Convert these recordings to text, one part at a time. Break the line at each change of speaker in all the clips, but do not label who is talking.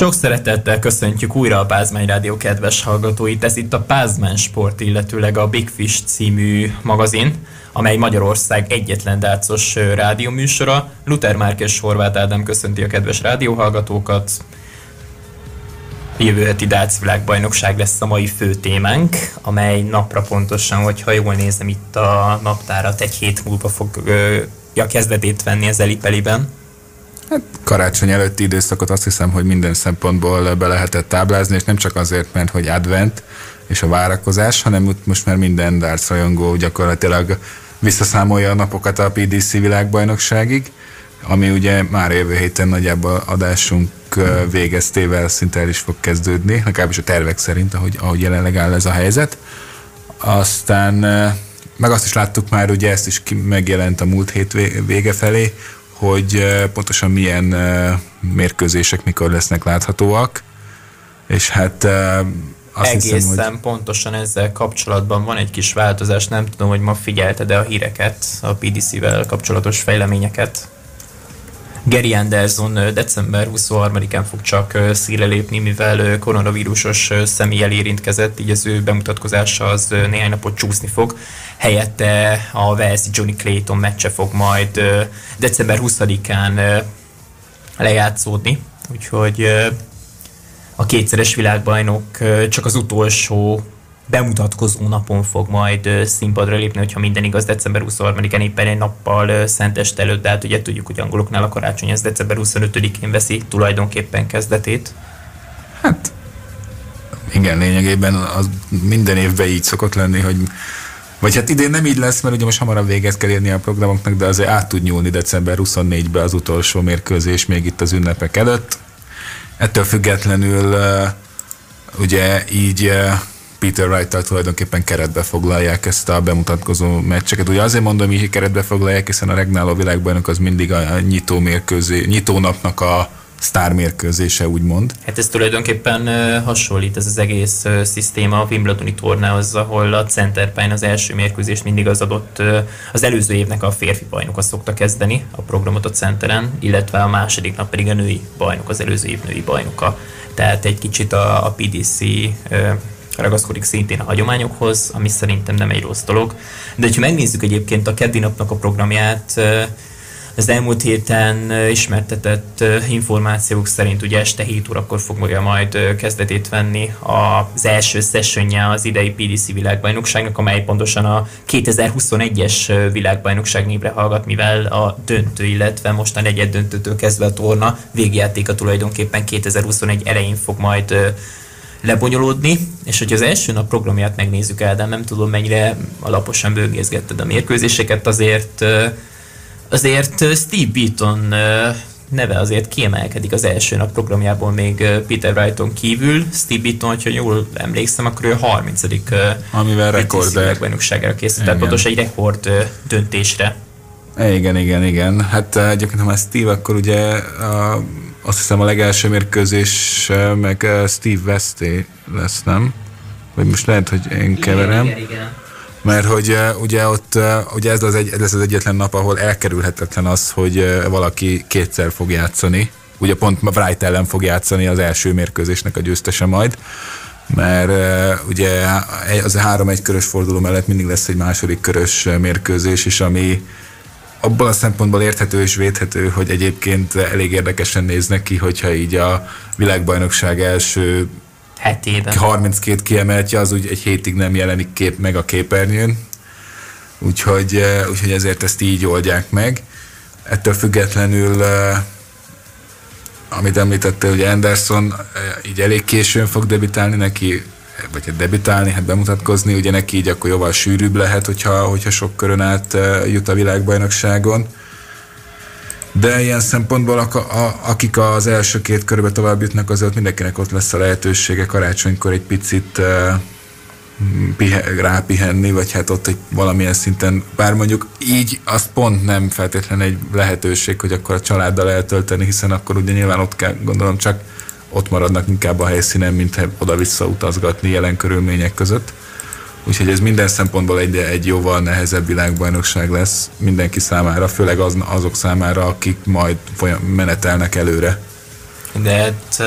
Sok szeretettel köszöntjük újra a Pázmány Rádió kedves hallgatóit. Ez itt a Pázmány Sport, illetőleg a Big Fish című magazin, amely Magyarország egyetlen dárcos rádióműsora. Luther Márkes Horváth Ádám köszönti a kedves rádióhallgatókat. Jövő heti Dác világbajnokság lesz a mai fő témánk, amely napra pontosan, hogyha jól nézem itt a naptárat, egy hét múlva fogja kezdetét venni az Elipeliben.
Hát karácsony előtti időszakot azt hiszem, hogy minden szempontból be lehetett táblázni, és nem csak azért, mert hogy advent és a várakozás, hanem most már minden darts rajongó gyakorlatilag visszaszámolja a napokat a PDC világbajnokságig, ami ugye már jövő héten nagyjából adásunk végeztével szinte el is fog kezdődni, legalábbis a tervek szerint, ahogy, ahogy jelenleg áll ez a helyzet. Aztán meg azt is láttuk már, ugye ezt is megjelent a múlt hét vége felé, hogy pontosan milyen mérkőzések mikor lesznek láthatóak, és hát
azt Egészen hiszem, hogy... pontosan ezzel kapcsolatban van egy kis változás, nem tudom, hogy ma figyelte, a híreket, a PDC-vel kapcsolatos fejleményeket. Gary Anderson december 23-án fog csak szíre lépni, mivel koronavírusos személyel érintkezett, így az ő bemutatkozása az néhány napot csúszni fog. Helyette a Walesi Johnny Clayton meccse fog majd december 20-án lejátszódni, úgyhogy a kétszeres világbajnok csak az utolsó bemutatkozó napon fog majd színpadra lépni, hogyha minden igaz, december 23-án éppen egy nappal szentest előtt, de hát ugye tudjuk, hogy angoloknál a karácsony ez december 25-én veszi tulajdonképpen kezdetét.
Hát igen, lényegében az minden évben így szokott lenni, hogy vagy hát idén nem így lesz, mert ugye most hamarabb véget kell érni a programoknak, de azért át tud nyúlni december 24-be az utolsó mérkőzés még itt az ünnepek előtt. Ettől függetlenül ugye így Peter wright tulajdonképpen keretbe foglalják ezt a bemutatkozó meccseket. Ugye azért mondom, hogy keretbe foglalják, hiszen a regnáló világbajnok az mindig a nyitó mérkőzé, nyitó napnak a sztármérkőzése, úgymond.
Hát ez tulajdonképpen hasonlít ez az egész uh, szisztéma a Wimbledoni tornához, ahol a Centerpine az első mérkőzést mindig az adott, az előző évnek a férfi bajnoka szokta kezdeni a programot a Centeren, illetve a második nap pedig a női bajnok, az előző év női bajnoka. Tehát egy kicsit a, a PDC ragaszkodik szintén a hagyományokhoz, ami szerintem nem egy rossz dolog. De ha megnézzük egyébként a keddi napnak a programját, az elmúlt héten ismertetett információk szerint ugye este 7 órakor fogja majd kezdetét venni az első sessionje az idei PDC világbajnokságnak, amely pontosan a 2021-es világbajnokság névre hallgat, mivel a döntő, illetve most a negyed döntőtől kezdve a torna végjátéka tulajdonképpen 2021 elején fog majd lebonyolódni, és hogyha az első nap programját megnézzük el, de nem tudom mennyire alaposan bőgészgetted a mérkőzéseket, azért azért Steve Beaton neve azért kiemelkedik az első nap programjából még Peter Wrighton kívül. Steve Beaton, hogyha jól emlékszem, akkor ő a 30.
Amivel rekorder.
bajnokságára készült, tehát pontos egy rekord döntésre.
Igen, igen, igen. Hát egyébként, ha már Steve, akkor ugye a, azt hiszem a legelső mérkőzés meg Steve Westé lesz, nem? Vagy most lehet, hogy én keverem. Igen, igen, igen mert hogy ugye ott ugye ez, az egy, ez az egyetlen nap, ahol elkerülhetetlen az, hogy valaki kétszer fog játszani. Ugye pont Wright ellen fog játszani az első mérkőzésnek a győztese majd, mert ugye az a három körös forduló mellett mindig lesz egy második körös mérkőzés is, ami abban a szempontból érthető és védhető, hogy egyébként elég érdekesen néznek ki, hogyha így a világbajnokság első
hetében.
32 kiemeltje, az úgy egy hétig nem jelenik kép meg a képernyőn, úgyhogy, úgyhogy ezért ezt így oldják meg. Ettől függetlenül amit említette, hogy Anderson így elég későn fog debütálni neki, vagy hát debütálni, hát bemutatkozni, ugye neki így akkor jóval sűrűbb lehet, hogyha, hogyha sok körön át jut a világbajnokságon. De ilyen szempontból a, a, akik az első két körbe tovább jutnak, azért mindenkinek ott lesz a lehetősége karácsonykor egy picit uh, pihe, rápihenni, vagy hát ott egy valamilyen szinten, bár mondjuk így az pont nem feltétlenül egy lehetőség, hogy akkor a családdal eltölteni, hiszen akkor ugye nyilván ott kell, gondolom csak ott maradnak inkább a helyszínen, mint oda-vissza utazgatni jelen körülmények között. Úgyhogy ez minden szempontból egy, egy jóval nehezebb világbajnokság lesz mindenki számára, főleg az, azok számára, akik majd folyam, menetelnek előre.
De hát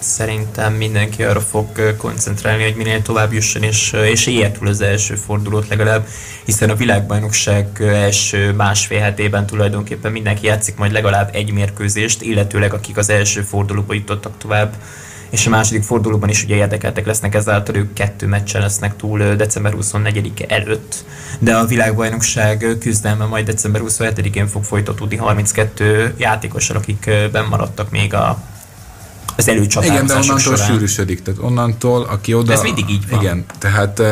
szerintem mindenki arra fog koncentrálni, hogy minél tovább jusson, és, és élje túl az első fordulót legalább, hiszen a világbajnokság első másfél hetében tulajdonképpen mindenki játszik majd legalább egy mérkőzést, illetőleg akik az első fordulóba jutottak tovább, és a második fordulóban is ugye érdekeltek lesznek, ezáltal ők kettő meccsen lesznek túl december 24-e előtt. De a világbajnokság küzdelme majd december 27-én fog folytatódni 32 játékossal, akik maradtak még a az előcsatározások
Igen, de onnantól
során.
sűrűsödik, tehát onnantól, aki oda...
Ez mindig így van.
Igen, tehát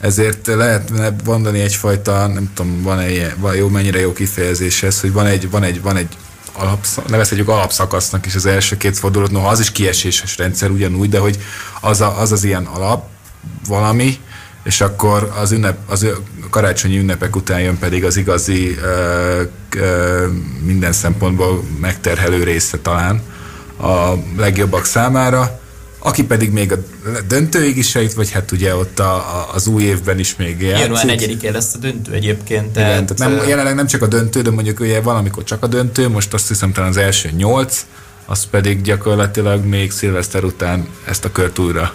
ezért lehetne mondani egyfajta, nem tudom, van egy van jó, mennyire jó kifejezés ez, hogy van egy, van egy, van egy alapsz, nevezhetjük alapszakasznak is az első két fordulót, noha az is kieséses rendszer ugyanúgy, de hogy az, a, az az ilyen alap valami, és akkor az, ünnep, az karácsonyi ünnepek után jön pedig az igazi ö, ö, minden szempontból megterhelő része talán a legjobbak számára, aki pedig még a döntőig is sejt, vagy hát ugye ott a, a, az új évben is még játszik.
Január 4 lesz a döntő egyébként.
Tehát, Igen, tehát nem, jelenleg nem csak a döntő, de mondjuk ugye valamikor csak a döntő, most azt hiszem talán az első nyolc, az pedig gyakorlatilag még szilveszter után ezt a kört újra.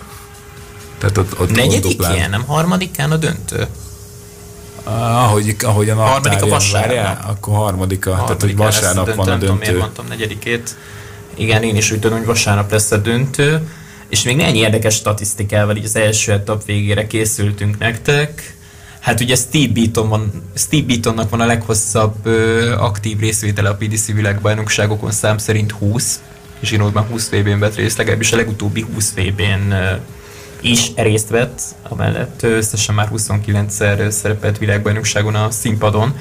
Tehát ott, ott Negyedikén, nem harmadikán a döntő?
Ahogy, ahogy a
harmadik a vasárnap.
akkor harmadika, harmadika, tehát hogy vasárnap van a döntő.
Miért mondtam negyedikét. Igen, én is úgy tudom, hogy vasárnap lesz a döntő. És még néhány érdekes statisztikával így az első etap végére készültünk nektek. Hát ugye Steve, Beaton van, Steve Beatonnak van a leghosszabb ö, aktív részvétele a PDC világbajnokságokon szám szerint 20, és Zsinódban 20 VB-n vett részt, legalábbis a legutóbbi 20 VB-n is részt vett, amellett összesen már 29-szer szerepelt világbajnokságon a színpadon.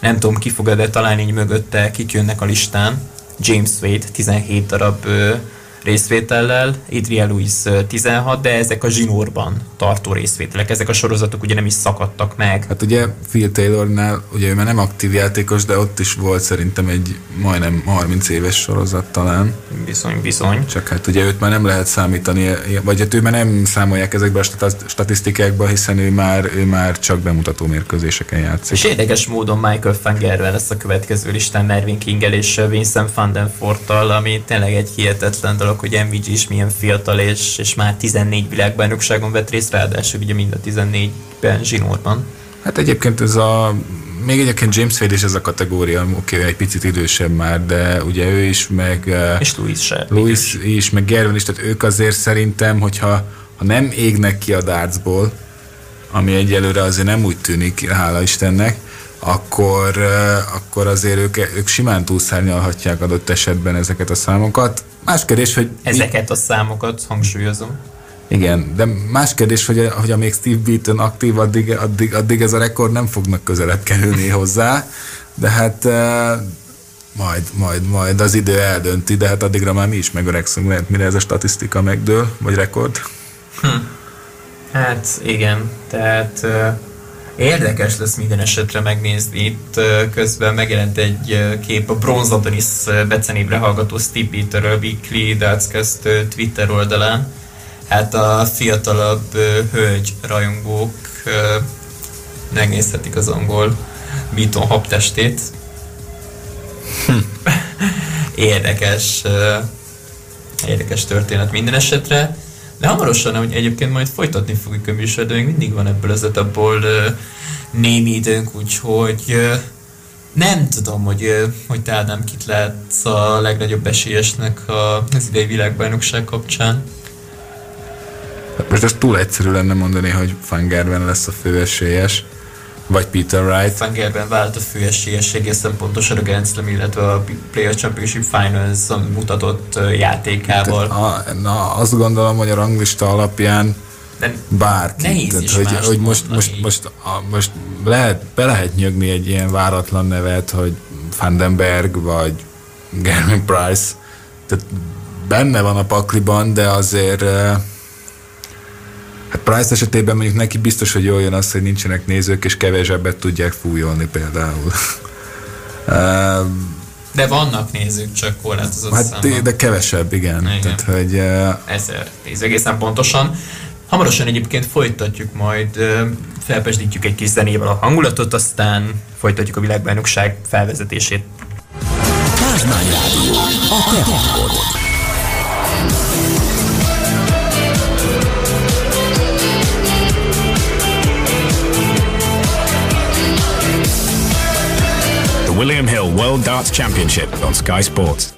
Nem tudom, ki fog de talán így mögötte, kik jönnek a listán. James Wade 17 darab részvétellel, Adrian Lewis 16, de ezek a zsinórban tartó részvételek, ezek a sorozatok ugye nem is szakadtak meg.
Hát ugye Phil Taylornál, ugye ő már nem aktív játékos, de ott is volt szerintem egy majdnem 30 éves sorozat talán.
Bizony, bizony.
Csak hát ugye őt már nem lehet számítani, vagy hát ő már nem számolják ezekbe a statisztikákba, hiszen ő már, ő már csak bemutató mérkőzéseken játszik.
És érdekes módon Michael Fangervel lesz a következő listán Mervin Kingel és Vincent van den Forttal, ami tényleg egy hihetetlen dolog, hogy MVG is milyen fiatal, és, és már 14 világbajnokságon vett részt, ráadásul ugye mind a 14-ben zsinórban.
Hát egyébként ez a még egyébként James Wade is ez a kategória, oké, okay, egy picit idősebb már, de ugye ő is, meg...
És Louis se.
Louis is, is meg Gervin is, tehát ők azért szerintem, hogyha ha nem égnek ki a dartsból, ami egyelőre azért nem úgy tűnik, hála Istennek, akkor, akkor azért ők, ők simán túlszárnyalhatják adott esetben ezeket a számokat. Más kérdés, hogy...
Ezeket a számokat hangsúlyozom.
Igen, de más kérdés, hogy, hogy amíg Steve Beaton aktív, addig, addig, addig ez a rekord nem fognak közelebb kerülni hozzá, de hát majd, majd, majd az idő eldönti, de hát addigra már mi is megöregszünk, lehet mire ez a statisztika megdől, vagy rekord.
Hm. Hát igen, tehát Érdekes lesz minden esetre megnézni. Itt közben megjelent egy kép a Bronze Adonis becenévre hallgató Steve Peterről, Weekly Dartscast Twitter oldalán. Hát a fiatalabb hölgy rajongók megnézhetik az angol Beaton habtestét. Hm. Érdekes, érdekes történet minden esetre. De hamarosan, hogy egyébként majd folytatni fogjuk a műsor, de még mindig van ebből az etapból némi időnk, úgyhogy nem tudom, hogy, hogy te nem kit lehet a legnagyobb esélyesnek az idei világbajnokság kapcsán.
Hát most ez túl egyszerű lenne mondani, hogy Fangerben lesz a fő esélyes. Vagy Peter Wright.
Fangerben vált a fő esélyes egészen pontosan a Grand Slam, illetve a Player Championship Finals mutatott játékával.
A, na, azt gondolom, hogy a ranglista alapján de bárki.
Nehéz Tehát,
hogy, hogy most, most, most, a, most lehet, be lehet nyögni egy ilyen váratlan nevet, hogy Vandenberg vagy Gavin Price. Tehát benne van a pakliban, de azért Hát Price esetében mondjuk neki biztos, hogy jól jön az, hogy nincsenek nézők, és kevesebbet tudják fújolni például.
De vannak nézők, csak korlátozott
hát, számban. De kevesebb, igen. igen. Tehát, hogy, uh...
Ezer, tíz egészen pontosan. Hamarosan egyébként folytatjuk majd, felpesdítjük egy kis zenével a hangulatot, aztán folytatjuk a világbajnokság felvezetését. Rádió, a te
William Hill World Darts Championship on Sky Sports.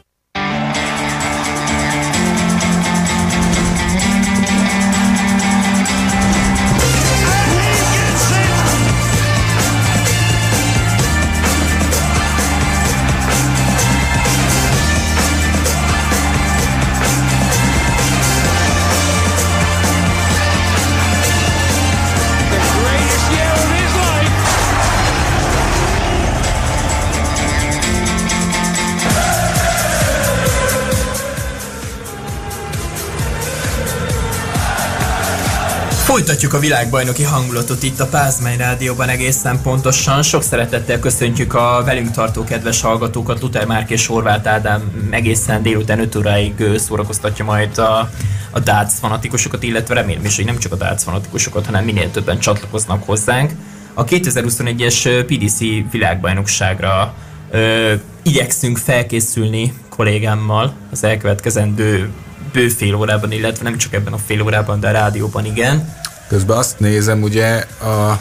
Folytatjuk a világbajnoki hangulatot itt a Pázmány Rádióban egészen pontosan. Sok szeretettel köszöntjük a velünk tartó kedves hallgatókat. Luther Márk és Horváth Ádám egészen délután 5 óráig szórakoztatja majd a, a darts fanatikusokat, illetve remélem is, hogy nem csak a darts fanatikusokat, hanem minél többen csatlakoznak hozzánk. A 2021-es PDC világbajnokságra ö, igyekszünk felkészülni kollégámmal az elkövetkezendő bő fél órában, illetve nem csak ebben a fél órában, de a rádióban igen.
Közben azt nézem, ugye a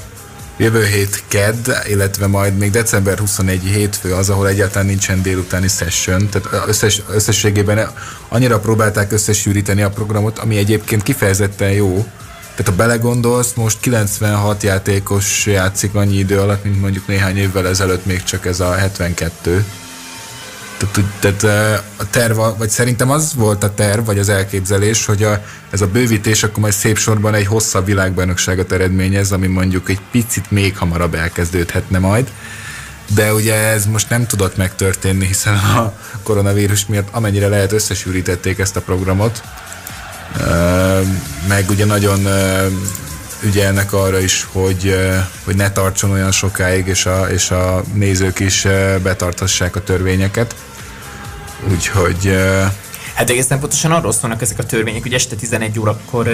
jövő hét kedd, illetve majd még december 21 hétfő az, ahol egyáltalán nincsen délutáni session, tehát összes, összességében annyira próbálták összesűríteni a programot, ami egyébként kifejezetten jó, tehát ha belegondolsz, most 96 játékos játszik annyi idő alatt, mint mondjuk néhány évvel ezelőtt még csak ez a 72. Tehát, tehát a terv, vagy szerintem az volt a terv, vagy az elképzelés, hogy a, ez a bővítés akkor majd szép sorban egy hosszabb világbajnokságot eredményez, ami mondjuk egy picit még hamarabb elkezdődhetne majd. De ugye ez most nem tudott megtörténni, hiszen a koronavírus miatt amennyire lehet összesűrítették ezt a programot. Meg ugye nagyon ügyelnek arra is, hogy, hogy ne tartson olyan sokáig, és a, és a nézők is betartassák a törvényeket. Úgyhogy...
Hát egészen pontosan arról szólnak ezek a törvények, hogy este 11 órakor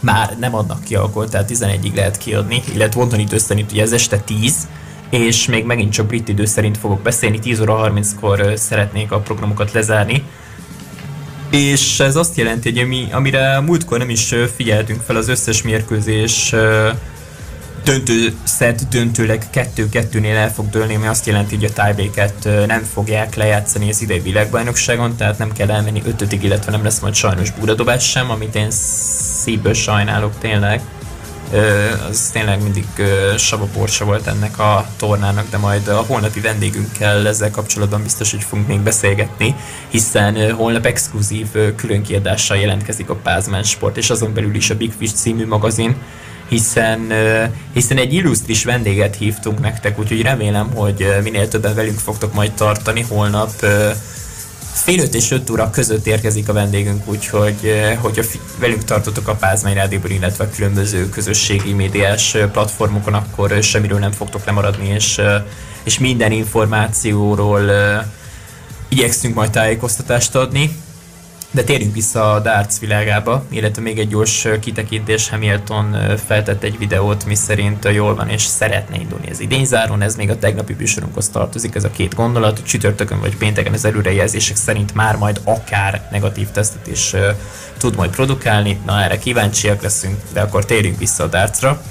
már nem adnak ki alkoholt, tehát 11-ig lehet kiadni, illetve idő szerint ugye ez este 10, és még megint csak brit idő szerint fogok beszélni, 10 óra 30-kor szeretnék a programokat lezárni, és ez azt jelenti, hogy ami, amire múltkor nem is figyeltünk fel, az összes mérkőzés döntő szett döntőleg 2-2-nél el fog dőlni, ami azt jelenti, hogy a tiebreak nem fogják lejátszani az idei világbajnokságon, tehát nem kell elmenni ötödig, illetve nem lesz majd sajnos búradobás sem, amit én szívből sajnálok tényleg. Az tényleg mindig savaporsa volt ennek a tornának, de majd a holnapi vendégünkkel ezzel kapcsolatban biztos, hogy fogunk még beszélgetni, hiszen holnap exkluzív különkiadással jelentkezik a Pázmán Sport, és azon belül is a Big Fish című magazin, hiszen, hiszen egy illusztris vendéget hívtunk nektek, úgyhogy remélem, hogy minél többen velünk fogtok majd tartani holnap. Fél öt és öt óra között érkezik a vendégünk, úgyhogy hogyha velünk tartotok a Pázmány Rádióban, illetve a különböző közösségi médiás platformokon, akkor semmiről nem fogtok lemaradni, és, és minden információról igyekszünk majd tájékoztatást adni. De térjünk vissza a darts világába, illetve még egy gyors kitekintés. Hamilton feltett egy videót, mi szerint jól van és szeretne indulni az idényzáron. Ez még a tegnapi műsorunkhoz tartozik, ez a két gondolat. Csütörtökön vagy pénteken az előrejelzések szerint már majd akár negatív tesztet is tud majd produkálni. Na erre kíváncsiak leszünk, de akkor térjünk vissza a dartsra.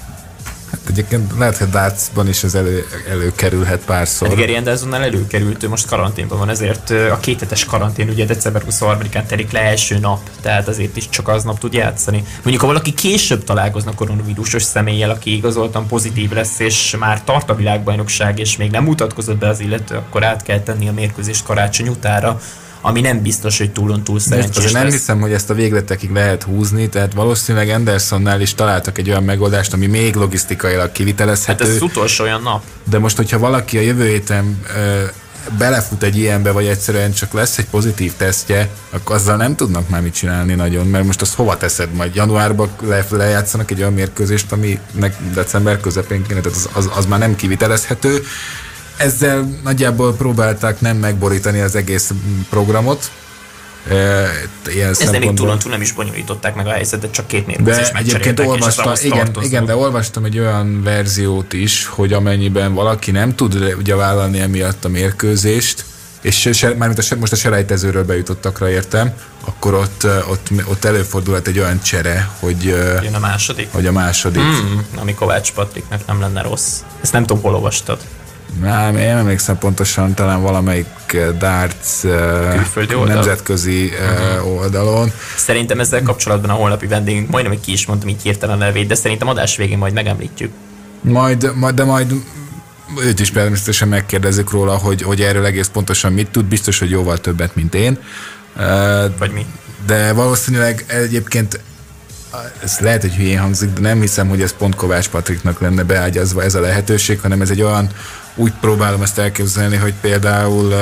Egyébként lehet, hogy Dartsban is ez elő, előkerülhet párszor.
Hát Gary Andersonnál előkerült, ő most karanténban van, ezért a kétetes karantén ugye december 23-án terik le első nap, tehát azért is csak aznap tud játszani. Mondjuk, ha valaki később találkozna koronavírusos személlyel, aki igazoltan pozitív lesz, és már tart a világbajnokság, és még nem mutatkozott be az illető, akkor át kell tenni a mérkőzést karácsony utára, ami nem biztos, hogy túlon túl szerencsés
lesz. Nem hiszem, hogy ezt a végletekig lehet húzni, tehát valószínűleg Andersonnál is találtak egy olyan megoldást, ami még logisztikailag kivitelezhető.
Hát ez az utolsó olyan nap.
De most, hogyha valaki a jövő héten belefut egy ilyenbe, vagy egyszerűen csak lesz egy pozitív tesztje, akkor azzal nem tudnak már mit csinálni nagyon, mert most azt hova teszed majd? Januárban le, lejátszanak egy olyan mérkőzést, ami december közepén kéne, tehát az, az, az már nem kivitelezhető ezzel nagyjából próbálták nem megborítani az egész programot,
Ilyen Ez nem túlon túl nem is bonyolították meg a helyzetet, csak két mérkőzés
De egyébként olvastam, igen, igen, de olvastam egy olyan verziót is, hogy amennyiben valaki nem tud ugye vállalni emiatt a mérkőzést, és se, mármint a, most a selejtezőről bejutottakra értem, akkor ott, ott, ott előfordulhat egy olyan csere, hogy...
Jön a második?
Hogy a második.
Mm, ami Kovács Patriknak nem lenne rossz. Ezt nem tudom, hol olvastad.
Nem, én emlékszem pontosan, talán valamelyik darts
oldal.
nemzetközi uh-huh. oldalon.
Szerintem ezzel kapcsolatban a holnapi vendégünk, majdnem, hogy ki is mondtam így hirtelen a nevét, de szerintem adás végén majd megemlítjük.
Majd, majd de majd őt is természetesen megkérdezzük róla, hogy, hogy erről egész pontosan mit tud, biztos, hogy jóval többet, mint én.
Vagy mi?
De valószínűleg egyébként ez lehet, hogy hülyén hangzik, de nem hiszem, hogy ez pont Kovács Patriknak lenne beágyazva ez a lehetőség, hanem ez egy olyan, úgy próbálom ezt elképzelni, hogy például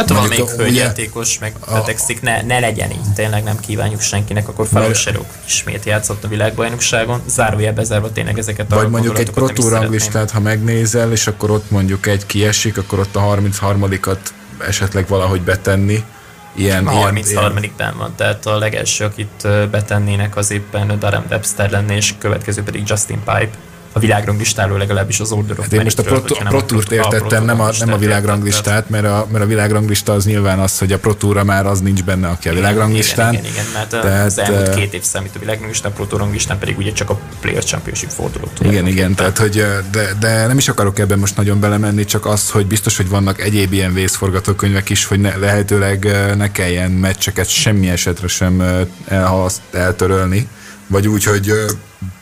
Hát valamelyik hölgyjátékos megbetegszik, ne, ne legyen így, tényleg nem kívánjuk senkinek, akkor Faluserok ismét játszott a világbajnokságon, zárójel bezárva tényleg ezeket
a Vagy mondjuk egy Pro ranglistát, ha megnézel, és akkor ott mondjuk egy kiesik, akkor ott a 33-at esetleg valahogy betenni.
Ilyen, a 33 ilyen, van, tehát a legelső, akit betennének az éppen Darren Webster lenne, és következő pedig Justin Pipe a világranglistáló legalábbis az Order of hát
én most a Pro, Pro Tour-t értettem, nem a, nem a világranglistát, mert a, mert a világranglista az nyilván az, hogy a Pro Tour már az nincs benne, aki a világranglistán.
Igen, igen, igen, mert tehát, az elmúlt két év számít a világranglistán, Pro Tour ranglistán pedig ugye csak a Players Championship fordulót.
Igen, igen, tehát hogy de, de, nem is akarok ebben most nagyon belemenni, csak az, hogy biztos, hogy vannak egyéb ilyen vészforgatókönyvek is, hogy ne, lehetőleg ne kelljen meccseket semmi esetre sem el, eltörölni, vagy úgy, hogy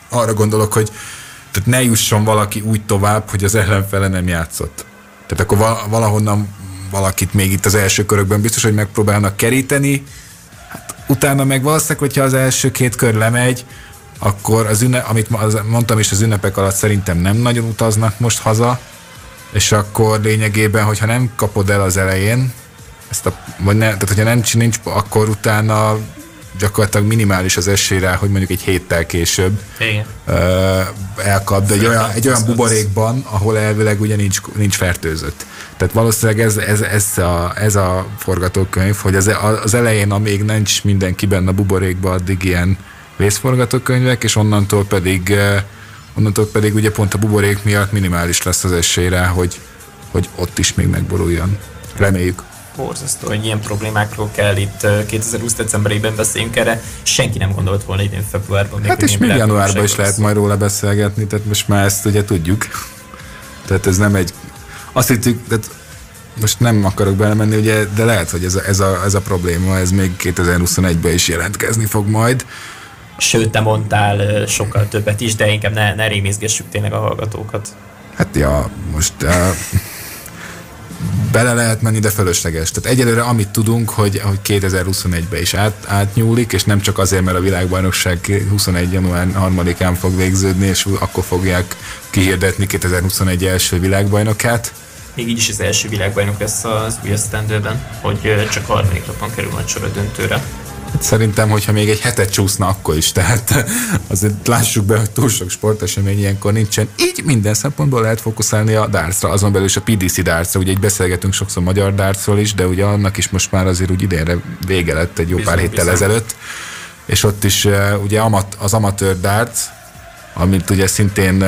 arra gondolok, hogy tehát ne jusson valaki úgy tovább, hogy az ellenfele nem játszott. Tehát akkor valahonnan valakit még itt az első körökben biztos, hogy megpróbálnak keríteni, hát utána meg valószínűleg, hogyha az első két kör lemegy, akkor az ünne, amit mondtam is, az ünnepek alatt szerintem nem nagyon utaznak most haza, és akkor lényegében, hogyha nem kapod el az elején, ezt a, vagy ne, tehát hogyha nem nincs, akkor utána gyakorlatilag minimális az esély rá, hogy mondjuk egy héttel később
Igen.
elkap, de egy olyan, egy olyan buborékban, ahol elvileg ugye nincs, nincs fertőzött. Tehát valószínűleg ez, ez, ez, a, ez a forgatókönyv, hogy az, az elején, amíg nincs mindenki benne a buborékban, addig ilyen vészforgatókönyvek, és onnantól pedig onnantól pedig ugye pont a buborék miatt minimális lesz az esély rá, hogy, hogy ott is még megboruljon. Reméljük
borzasztó, hogy ilyen problémákról kell itt 2020 decemberében beszéljünk erre. Senki nem gondolt volna idén februárban.
Hát és még januárban is lehet majd róla beszélgetni, tehát most már ezt ugye tudjuk. Tehát ez nem egy... Azt hittük, tehát most nem akarok belemenni, ugye, de lehet, hogy ez a, ez a, ez a probléma, ez még 2021-ben is jelentkezni fog majd.
Sőt, te mondtál sokkal többet is, de inkább ne, ne rémészgessük tényleg a hallgatókat.
Hát ja, most... Uh, bele lehet menni, de fölösleges. Tehát egyelőre amit tudunk, hogy, hogy 2021-ben is át, átnyúlik, és nem csak azért, mert a világbajnokság 21. január 3-án fog végződni, és akkor fogják kihirdetni 2021 első világbajnokát.
Még így is az első világbajnok lesz az új esztendőben, hogy csak harmadik napon kerül majd sor a döntőre.
Hát szerintem, hogyha még egy hetet csúszna, akkor is. Tehát azért lássuk be, hogy túl sok sportesemény ilyenkor nincsen. Így minden szempontból lehet fókuszálni a dartsra, azon belül is a PDC dartsra. Ugye egy beszélgetünk sokszor magyar dartsról is, de ugye annak is most már azért úgy idénre vége lett egy jó bizony, pár héttel bizony. ezelőtt. És ott is ugye az amatőr darts, amit ugye szintén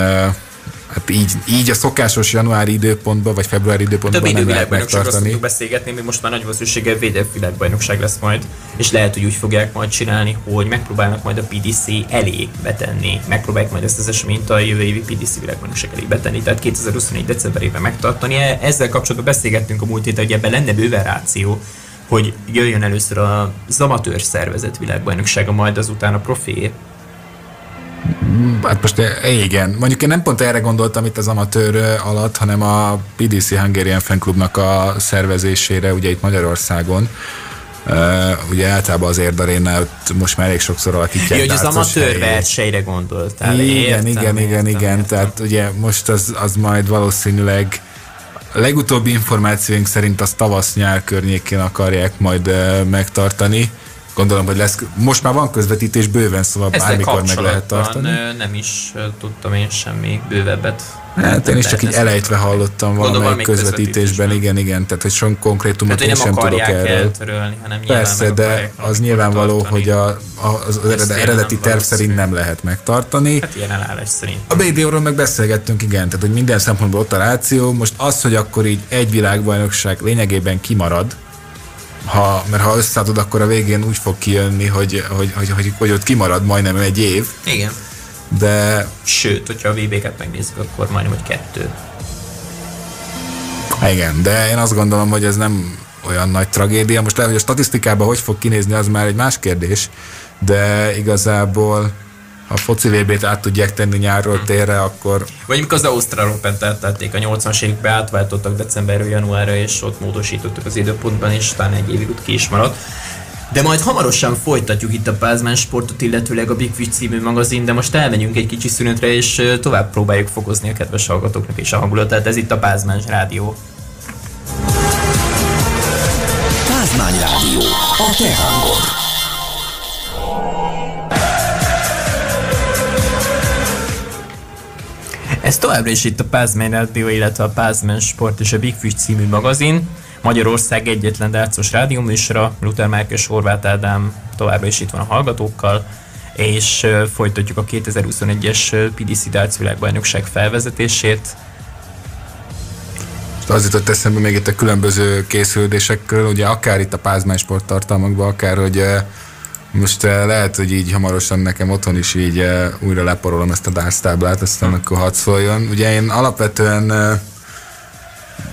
Hát így, így a szokásos januári időpontban, vagy februári időpontban Több nem lehet megtartani.
beszélgetni, még most már nagy valószínűséggel védett világbajnokság lesz majd, és lehet, hogy úgy fogják majd csinálni, hogy megpróbálnak majd a PDC elé betenni, megpróbálják majd ezt az eseményt a jövő évi PDC világbajnokság elé betenni, tehát 2024 decemberében megtartani. Ezzel kapcsolatban beszélgettünk a múlt héten, hogy ebben lenne bőven ráció, hogy jöjjön először az amatőr szervezet világbajnoksága, majd azután a profi
Hát most eh, igen, mondjuk én nem pont erre gondoltam itt az amatőr eh, alatt, hanem a PDC Hungarian Fan Clubnak a szervezésére, ugye itt Magyarországon. Uh, ugye általában az érdarénnál most már elég sokszor alakítják.
Jó, hogy az amatőr versenyre gondoltál.
Igen, értem, igen, igen, értem, igen. Értem. Tehát ugye most az, az majd valószínűleg a legutóbbi információink szerint az tavasz-nyár környékén akarják majd uh, megtartani gondolom, hogy lesz, most már van közvetítés bőven, szóval Ezzel bármikor meg lehet tartani.
nem is tudtam én semmi bővebbet.
Hát én is csak így elejtve hallottam valamelyik közvetítésben, igen, igen, tehát hogy sok konkrétumot hát, én sem tudok erről.
Eltörölni, hanem
Persze, de az nyilvánvaló, hogy a, a, az eredeti terv szerint nem lehet megtartani.
Hát ilyen elállás szerint.
A BDO-ról meg beszélgettünk, igen, tehát hogy minden szempontból ott a ráció. Most az, hogy akkor így egy világbajnokság lényegében kimarad, ha, mert ha összeadod, akkor a végén úgy fog kijönni, hogy, hogy, hogy, hogy, hogy ott kimarad majdnem egy év.
Igen.
De...
Sőt, hogyha a VB-ket megnézzük, akkor majdnem, hogy kettő.
Igen, de én azt gondolom, hogy ez nem olyan nagy tragédia. Most lehet, hogy a statisztikában hogy fog kinézni, az már egy más kérdés, de igazából a foci VB-t át tudják tenni nyárról térre, akkor...
Vagy amikor az Ausztrál open tették a 80-as évekbe, átváltottak decemberről januárra, és ott módosítottak az időpontban, és talán egy évig ott ki is maradt. De majd hamarosan folytatjuk itt a Pázmán sportot, illetőleg a Big Fish című magazin, de most elmegyünk egy kicsi szünetre, és tovább próbáljuk fokozni a kedves hallgatóknak és a hangulatát. Ez itt a Pázmán Rádió. Pázmány Rádió, a te hangod. Ez továbbra is itt a Pázmány Rádió, illetve a Pázmány Sport és a Big Fish című magazin. Magyarország egyetlen dárcos rádióműsora, Luther Márk és Horváth Ádám továbbra is itt van a hallgatókkal, és folytatjuk a 2021-es PDC Darts világbajnokság felvezetését.
Az jutott eszembe még itt a különböző készülődésekről, ugye akár itt a Pázmány sporttartalmakban, akár hogy most lehet, hogy így hamarosan nekem otthon is így újra leporolom ezt a darts táblát, aztán akkor hadd szóljon. Ugye én alapvetően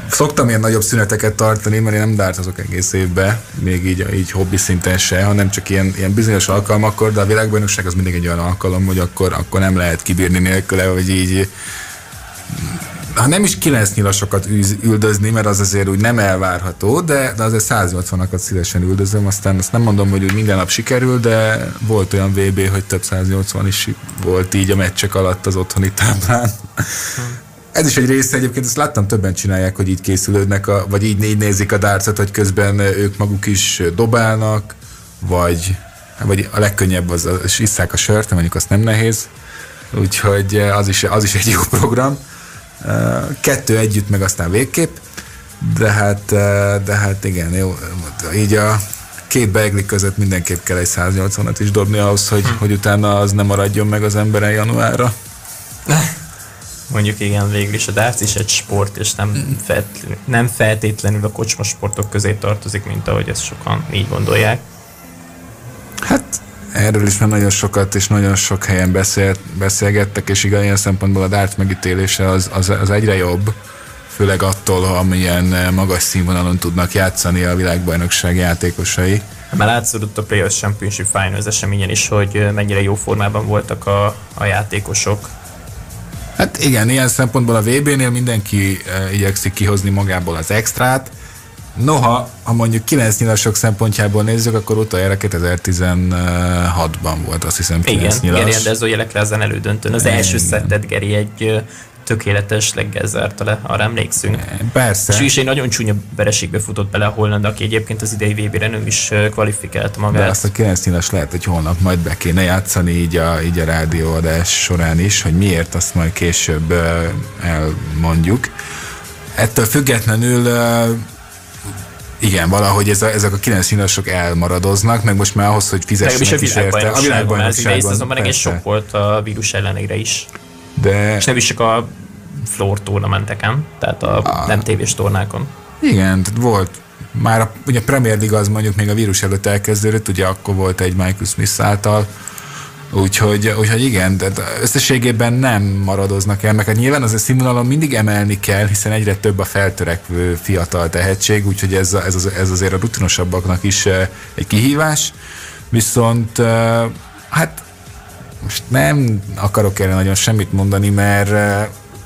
szoktam ilyen nagyobb szüneteket tartani, mert én nem dártozok egész évbe, még így, így hobbi szinten se, hanem csak ilyen, ilyen bizonyos alkalmakkor, de a világbajnokság az mindig egy olyan alkalom, hogy akkor, akkor nem lehet kibírni nélküle, hogy így ha nem is 9 nyilasokat üldözni, mert az azért úgy nem elvárható, de, de azért 180-akat szívesen üldözöm, aztán azt nem mondom, hogy úgy minden nap sikerül, de volt olyan VB, hogy több 180 is volt így a meccsek alatt az otthoni táblán. Ez is egy része egyébként, ezt láttam többen csinálják, hogy így készülődnek, a, vagy így, így nézik a dárcot, hogy közben ők maguk is dobálnak, vagy, vagy a legkönnyebb az, és isszák a sört, mondjuk azt nem nehéz, úgyhogy az is, az is egy jó program. Kettő együtt, meg aztán végképp, de hát, de hát igen, jó, így a két beigli között mindenképp kell egy 180-at is dobni ahhoz, hogy, hm. hogy utána az nem maradjon meg az emberen januárra.
Mondjuk igen, végül is a darts is egy sport, és nem, feltétlenül, nem feltétlenül a kocsma sportok közé tartozik, mint ahogy ezt sokan így gondolják.
Hát erről is már nagyon sokat és nagyon sok helyen beszélt, beszélgettek, és igen, ilyen szempontból a darts megítélése az, az, az egyre jobb, főleg attól, amilyen magas színvonalon tudnak játszani a világbajnokság játékosai.
Már látszódott a Players Championship Finals eseményen is, hogy mennyire jó formában voltak a, a játékosok.
Hát igen, ilyen szempontból a VB-nél mindenki uh, igyekszik kihozni magából az extrát. Noha, ha mondjuk 9 nyilasok szempontjából nézzük, akkor utoljára 2016-ban volt, azt hiszem 9
Igen,
nyilas.
Geri rendező le ezen elődöntőn. Az első igen. szettet Geri egy tökéletes leggel zárta le, arra emlékszünk.
Persze.
És is egy nagyon csúnya vereségbe futott bele a Holland, aki egyébként az idei vb nem is kvalifikált magát.
De azt a 9 nyilas lehet, hogy holnap majd be kéne játszani így a, így a rádióadás során is, hogy miért, azt majd később elmondjuk. Ettől függetlenül igen, valahogy ez a, ezek a kilenc színosok elmaradoznak, meg most már ahhoz, hogy fizessenek
is érte. A világbajnokságon. Az idei egész sok volt a vírus ellenére is. De... És nem is csak a floor tornamenteken, tehát a, a... nem tévés tornákon.
Igen, tehát volt már a, ugye a Premier League az mondjuk még a vírus előtt elkezdődött, ugye akkor volt egy Michael Smith által, Úgyhogy, úgyhogy igen, de összességében nem maradoznak el, meg hát nyilván az a színvonalon mindig emelni kell, hiszen egyre több a feltörekvő fiatal tehetség, úgyhogy ez, ez, az, ez azért a rutinosabbaknak is egy kihívás. Viszont hát most nem akarok erre nagyon semmit mondani, mert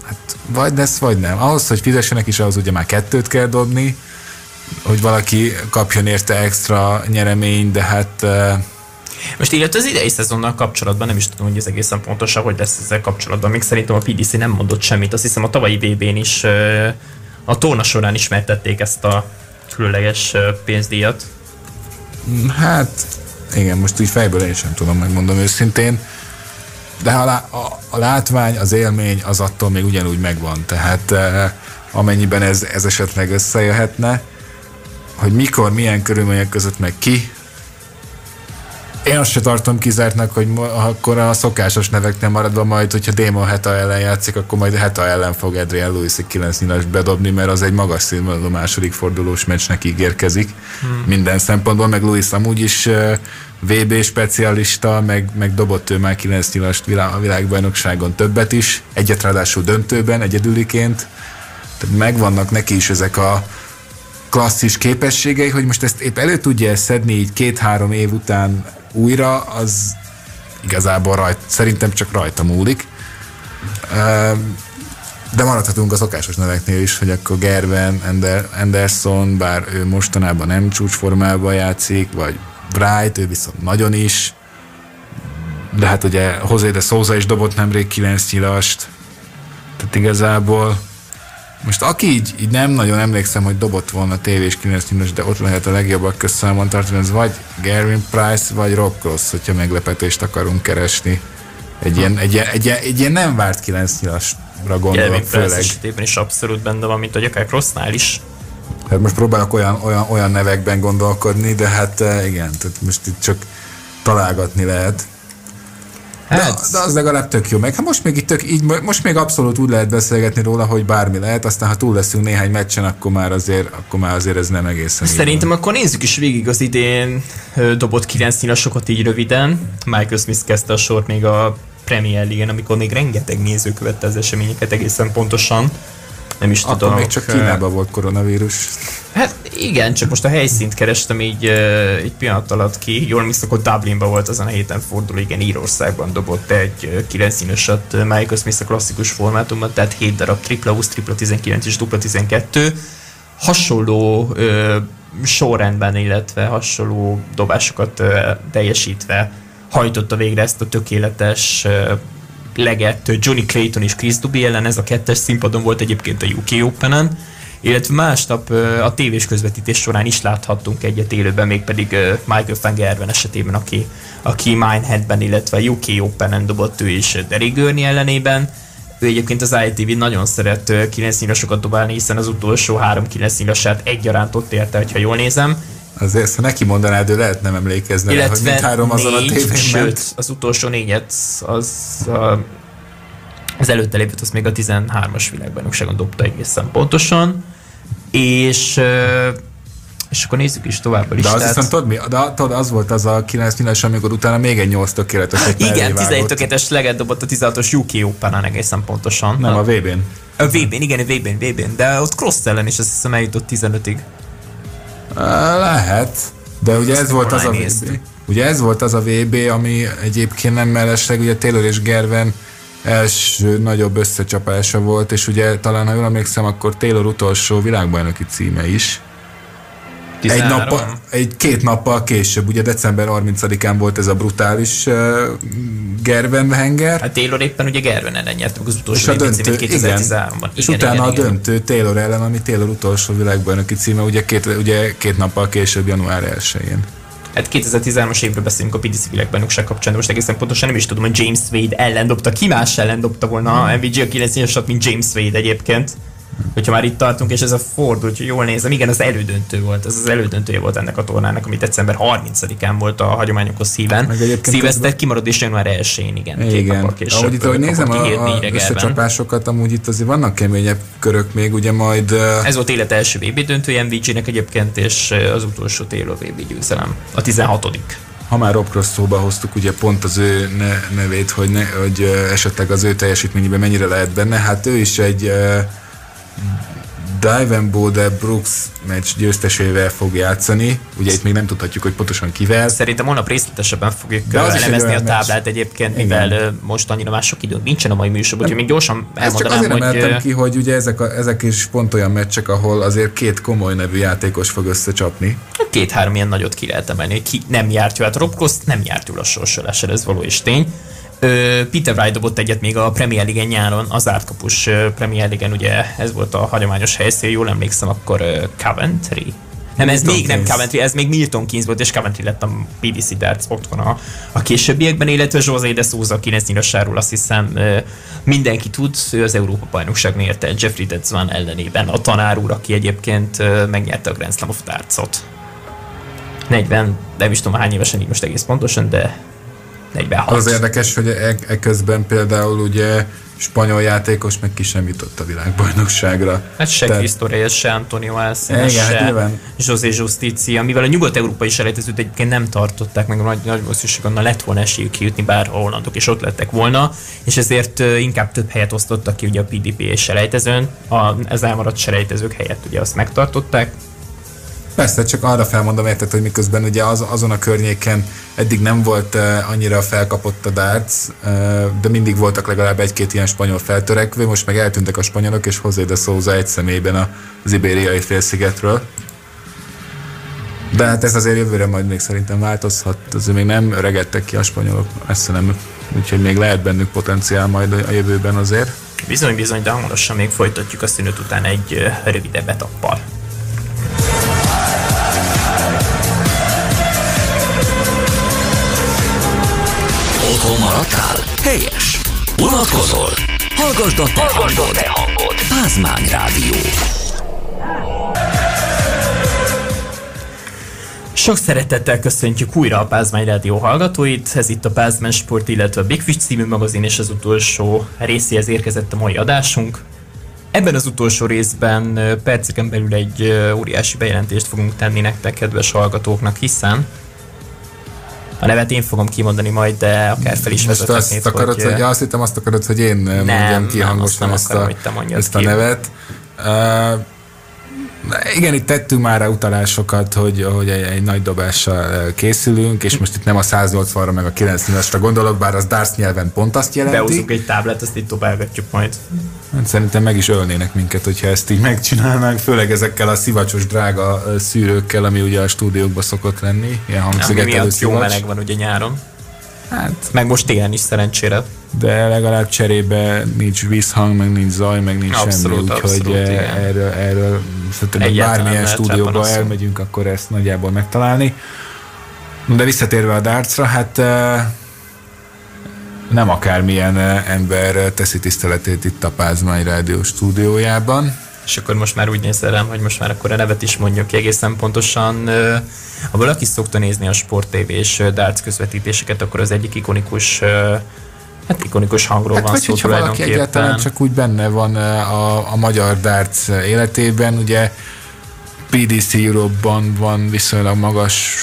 hát vagy lesz, vagy nem. Ahhoz, hogy fizessenek is, ahhoz ugye már kettőt kell dobni, hogy valaki kapjon érte extra nyeremény, de hát
most illetve az idei szezonnal kapcsolatban nem is tudom, hogy ez egészen pontosan, hogy lesz ezzel kapcsolatban. Még szerintem a PDC nem mondott semmit. Azt hiszem a tavalyi VB-n is a torna során ismertették ezt a különleges pénzdíjat.
Hát igen, most így fejből én sem tudom, megmondom őszintén. De a, a, a látvány, az élmény az attól még ugyanúgy megvan. Tehát eh, amennyiben ez, ez esetleg összejöhetne, hogy mikor, milyen körülmények között meg ki, én azt se tartom kizártnak, hogy akkor a szokásos neveknél maradva majd, hogyha Démon Heta ellen játszik, akkor majd Heta ellen fog Adrian lewis 9 nyilas bedobni, mert az egy magas színvonalú második fordulós meccsnek ígérkezik hmm. minden szempontból, meg Lewis amúgy is VB specialista, meg, meg dobott ő már 9 nyilast a világbajnokságon többet is, egyet ráadásul döntőben, egyedüliként, Tehát megvannak neki is ezek a klasszis képességei, hogy most ezt épp elő tudja szedni így két-három év után újra, az igazából rajt, szerintem csak rajta múlik. De maradhatunk a szokásos neveknél is, hogy akkor Gerben, Ender, Anderson, bár ő mostanában nem csúcsformában játszik, vagy Bright, ő viszont nagyon is. De hát ugye José de Souza is dobott nemrég 9 nyilast. Tehát igazából most aki így, így nem nagyon emlékszem, hogy dobott volna tévés 9 nyilas, de ott lehet a legjobbak közszámon tartani, ez vagy Gary Price, vagy Rob Cross, hogyha meglepetést akarunk keresni. Egy ilyen, egy, ilyen, egy, ilyen, egy ilyen nem várt 9 nyilasra gondolok főleg.
esetében is abszolút benne van, mint hogy akár Crossnál is.
Hát most próbálok olyan, olyan, olyan nevekben gondolkodni, de hát eh, igen, tehát most itt csak találgatni lehet. Hát, de, de az legalább tök jó. Meg hát most még itt tök, így, most még abszolút úgy lehet beszélgetni róla, hogy bármi lehet, aztán ha túl leszünk néhány meccsen, akkor már azért, akkor már azért ez nem egészen
Szerintem így akkor nézzük is végig az idén dobott 9 nyilasokat így röviden. Michael Smith kezdte a sort még a Premier League-en, amikor még rengeteg néző követte az eseményeket egészen pontosan nem is tudom.
még csak Kínában volt koronavírus.
Hát igen, csak most a helyszínt kerestem így egy pillanat alatt ki. Jól emlékszem, hogy Dublinban volt azon a héten forduló, igen, Írországban dobott egy 9 színesat Michael Smith a klasszikus formátumban, tehát 7 darab tripla 20, tripla 19 és dupla 12. Hasonló ö, sorrendben, illetve hasonló dobásokat ö, teljesítve hajtotta végre ezt a tökéletes legett Johnny Clayton és Chris Duby ellen, ez a kettes színpadon volt egyébként a UK Open-en, illetve másnap a tévés közvetítés során is láthattunk egyet élőben, mégpedig Michael van Gerven esetében, aki, aki Mineheadben, illetve a UK Open-en dobott ő is Derek Gurney ellenében. Ő egyébként az ITV nagyon szeret 9 nyilasokat dobálni, hiszen az utolsó három 9 nyilasát egyaránt ott érte, ha jól nézem
Azért, ha neki mondanád, ő lehet nem emlékezni rá, hogy mindhárom azon a tévén
sőt, az utolsó négyet, az a, az előtte lépett, az még a 13-as világbajnokságon dobta egészen pontosan, és és akkor nézzük is tovább a listát.
De az viszont tudod mi? De, tudod, az volt az a 9 nyilas, amikor utána még egy 8 tökéletes.
Igen, 11 tökéletes leget dobott a 16-os UK open egészen pontosan.
Nem, a VB-n.
A VB-n, igen, a VB-n, VB-n, de ott cross ellen is azt hiszem eljutott 15-ig.
Lehet, de ugye ez volt az a VB. Ugye ez volt az a VB, ami egyébként nem mellesleg, ugye Taylor és Gerven első nagyobb összecsapása volt, és ugye talán, ha jól emlékszem, akkor Taylor utolsó világbajnoki címe is. 13. Egy nappal, egy két nappal később, ugye december 30-án volt ez a brutális uh, Gerben henger.
Hát Taylor éppen ugye Gerben ellen nyert meg az utolsó és a döntő, 2013-ban. Igen,
és utána igen, a igen. döntő Taylor ellen, ami Taylor utolsó világbajnoki címe, ugye két, ugye két nappal később, január 1-én.
Hát 2013-as évről beszélünk a PDC világbajnokság kapcsán, de most egészen pontosan nem is tudom, hogy James Wade ellen dobta. Ki más ellen dobta volna a MVG a 9 mint James Wade egyébként? Hogyha már itt tartunk, és ez a Ford, hogy jól nézem, igen, az elődöntő volt, ez az elődöntője volt ennek a tornának, ami december 30-án volt a hagyományokhoz szíven. Szilveszter kimarad és január 1-én, igen.
Igen, később, ahogy itt, ahogy nézem a, a összecsapásokat, amúgy itt azért vannak keményebb körök még, ugye majd...
Ez volt élet első VB döntője MVG-nek egyébként, és az utolsó Taylor VB győzelem, a 16
ha már Rob Cross szóba hoztuk ugye pont az ő ne, nevét, hogy, ne, hogy esetleg az ő teljesítményében mennyire lehet benne, hát ő is egy uh, Bode Brooks meccs győztesével fog játszani. Ugye itt még nem tudhatjuk, hogy pontosan kivel.
Szerintem holnap részletesebben fogjuk De az elemezni a táblát meccs. egyébként, mivel Igen. most annyira már sok idő nincsen a mai műsorban, úgyhogy még gyorsan elmondanám,
csak azért hogy... ki, hogy ugye ezek, a, ezek is pont olyan meccsek, ahol azért két komoly nevű játékos fog összecsapni.
Két-három ilyen nagyot ki lehet emelni, ki nem járt jól. Hát Rob Cross nem járt jól a sorsolásra, ez való is tény. Peter Wright dobott egyet még a Premier League átkapus ártkapus Premier League-en, ugye ez volt a hagyományos helyszín, jól emlékszem, akkor Coventry. Nem, ez Milton még Keynes. nem Coventry, ez még Milton Keynes volt, és Coventry lett a BBC Darts otthon a, a későbbiekben, illetve José de Souza 9 nyilasáról azt hiszem mindenki tud, ő az Európa bajnokság nyerte Jeffrey Dedzvan ellenében, a tanár úr, aki egyébként megnyerte a Grand Slam of Darts-ot. 40, nem is tudom hány évesen így most egész pontosan, de 46.
Az érdekes, hogy e- eközben például ugye spanyol játékos meg ki sem jutott a világbajnokságra.
Hát se Cristo Reyes, se Antonio Alcina,
hát
se
nyilván.
José Justicia, mivel a nyugat-európai selejtezőt egyébként nem tartották, meg nagy, nagy valószínűség lett volna esélyük kijutni, bár a hollandok is ott lettek volna, és ezért inkább több helyet osztottak ki ugye a PDP és selejtezőn, a, ez elmaradt selejtezők helyett ugye azt megtartották,
Persze, csak arra felmondom, érted, hogy miközben ugye az, azon a környéken eddig nem volt uh, annyira felkapott a darts, uh, de mindig voltak legalább egy-két ilyen spanyol feltörekvő, most meg eltűntek a spanyolok, és José de Souza egy személyben az ibériai félszigetről. De hát ez azért jövőre majd még szerintem változhat, azért még nem öregedtek ki a spanyolok, messze nem, úgyhogy még lehet bennük potenciál majd a jövőben azért.
Bizony, bizony, de hamarosan még folytatjuk a szünet után egy ö, rövidebb etappal.
Maradtál? Helyes. Unatkozol? Hallgasd a te hangod. Te hangod. Pázmány Rádió.
Sok szeretettel köszöntjük újra a Pázmány Rádió hallgatóit. Ez itt a Pázmány Sport, illetve a Big Fish című magazin, és az utolsó részéhez érkezett a mai adásunk. Ebben az utolsó részben perceken belül egy óriási bejelentést fogunk tenni nektek, kedves hallgatóknak, hiszen a nevet én fogom kimondani majd, de akár fel is
Most azt akarod, hogy, ja, azt hittem azt akarod, hogy én nem, mondjam ki hangosan
azt nem
ezt,
akarom,
a,
hogy te mondjad
ezt a nevet. Uh, igen, itt tettünk már rá utalásokat, hogy, hogy egy, egy nagy dobással készülünk, és most itt nem a 180-ra meg a 90-esre gondolok, bár az Darts nyelven pont azt jelenti.
behúzunk egy táblát, azt itt dobálgatjuk majd.
Hát szerintem meg is ölnének minket, hogyha ezt így megcsinálnánk, főleg ezekkel a szivacsos drága szűrőkkel, ami ugye a stúdiókban szokott lenni, ilyen
Ami
hangszigetelő
miatt jó
szivacs.
meleg van ugye nyáron.
Hát
Meg most télen is szerencsére.
De legalább cserébe nincs vízhang, meg nincs zaj, meg nincs
Abszolút,
semmi, úgyhogy
abszolút,
eh, erről, erről szerintem bármilyen stúdióba elmegyünk, akkor ezt nagyjából megtalálni. De visszatérve a dartsra, hát eh, nem akármilyen eh, ember teszi tiszteletét itt a Pázmány Rádió stúdiójában.
És akkor most már úgy nézel rám, hogy most már akkor a nevet is mondjuk ki egészen pontosan. Ha valaki szokta nézni a Sport TV és darts közvetítéseket, akkor az egyik ikonikus Hát ikonikus hangról
Hát
van
vagy
szó
hogyha valaki egyáltalán csak úgy benne van eh, a, a magyar darts életében, ugye PDC Europe-ban van viszonylag magas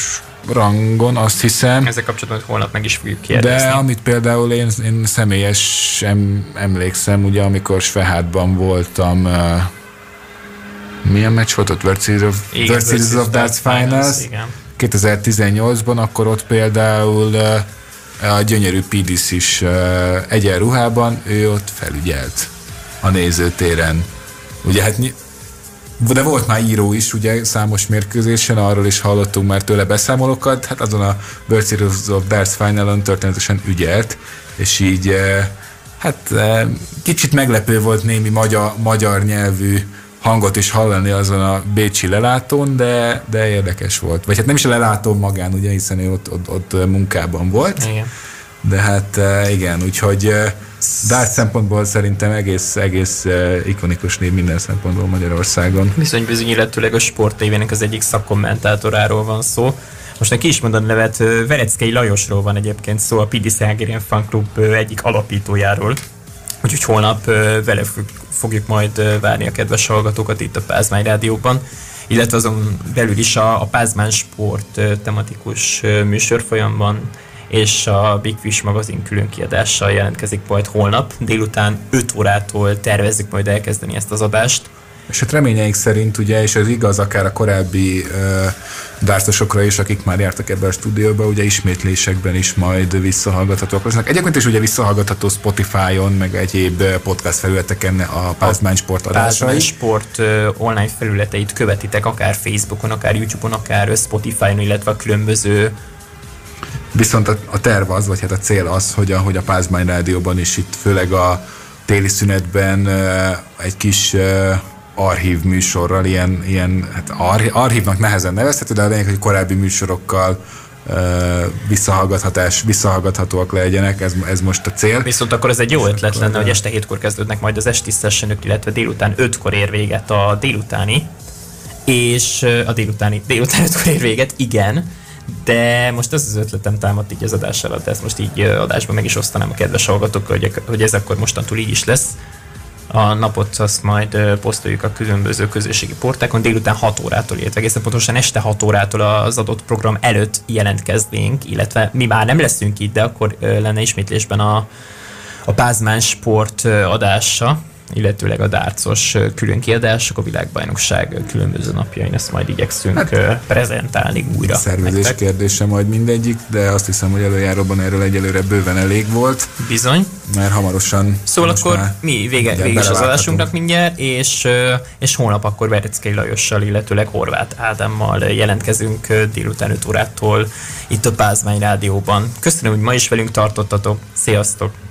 rangon, azt hiszem.
Ezzel kapcsolatban holnap meg is fogjuk kérdezni.
De amit például én, én személyesen emlékszem, ugye amikor Svehátban voltam, uh, milyen meccs volt ott? World Series of,
Igen,
World Series of Darts Finals.
Igen.
2018-ban, akkor ott például uh, a gyönyörű PDC is uh, egyenruhában, ő ott felügyelt a nézőtéren. Ugye hát de volt már író is, ugye számos mérkőzésen, arról is hallottunk már tőle beszámolókat, hát azon a World Series of Darts Finalon történetesen ügyelt, és így hát kicsit meglepő volt némi magyar, magyar nyelvű hangot is hallani azon a bécsi lelátón, de, de érdekes volt. Vagy hát nem is a lelátón magán, ugye, hiszen ő ott, ott, ott munkában volt.
Igen.
De hát eh, igen, úgyhogy eh, Dart szempontból szerintem egész, egész eh, ikonikus név minden szempontból Magyarországon.
Bizony, bizony, illetőleg a Sport TV-nek az egyik szakkommentátoráról van szó. Most neki is mondani nevet, Vereckei Lajosról van egyébként szó, a PDC Hungarian Fan Club egyik alapítójáról. Úgyhogy holnap vele fog- fogjuk majd várni a kedves hallgatókat itt a Pázmány Rádióban, illetve azon belül is a, a Pázmány Sport tematikus műsorfolyamban és a Big Fish magazin külön kiadással jelentkezik majd holnap. Délután 5 órától tervezzük majd elkezdeni ezt az adást.
És hát reményeink szerint ugye, és ez igaz akár a korábbi uh, dártosokra is, akik már jártak ebbe a stúdióba, ugye ismétlésekben is majd visszahallgathatóak lesznek. Egyébként is ugye visszahallgatható Spotify-on, meg egyéb ö, podcast felületeken a Pázmány Sport adásai.
Pázmány Sport ö, online felületeit követitek, akár Facebookon, akár YouTube-on, akár ö, Spotify-on, illetve a különböző
Viszont a, a terv az, vagy hát a cél az, hogy a, hogy a Pázmány Rádióban is itt főleg a téli szünetben egy kis archív műsorral, ilyen, ilyen hát archívnak nehezen nevezhető, de a lényeg, hogy korábbi műsorokkal visszahallgathatás, visszahallgathatóak legyenek, ez, ez most a cél.
Viszont akkor ez egy jó ötlet lenne, hogy este hétkor kezdődnek majd az esti sessionök, illetve délután ötkor ér véget a délutáni, és a délutáni, délután ötkor ér véget, igen, de most az az ötletem támadt így az adás alatt, ezt most így adásban meg is osztanám a kedves hallgatókkal, hogy, hogy ez akkor mostantól így is lesz. A napot azt majd posztoljuk a különböző közösségi portákon. Délután 6 órától, illetve egészen pontosan este 6 órától az adott program előtt jelentkeznénk, illetve mi már nem leszünk itt, de akkor lenne ismétlésben a, a Pázmán Sport adása, illetőleg a dárcos külön kiadások, a világbajnokság különböző napjain, ezt majd igyekszünk hát, prezentálni újra.
Szervezés nektek. kérdése majd mindegyik, de azt hiszem, hogy előjáróban erről egyelőre bőven elég volt.
Bizony.
Mert hamarosan...
Szóval akkor mi vége, vége is az adásunknak mindjárt, és, és holnap akkor Vereckei Lajossal, illetőleg Horváth Ádámmal jelentkezünk délután 5 órától itt a Pázmány Rádióban. Köszönöm, hogy ma is velünk tartottatok. Sziasztok!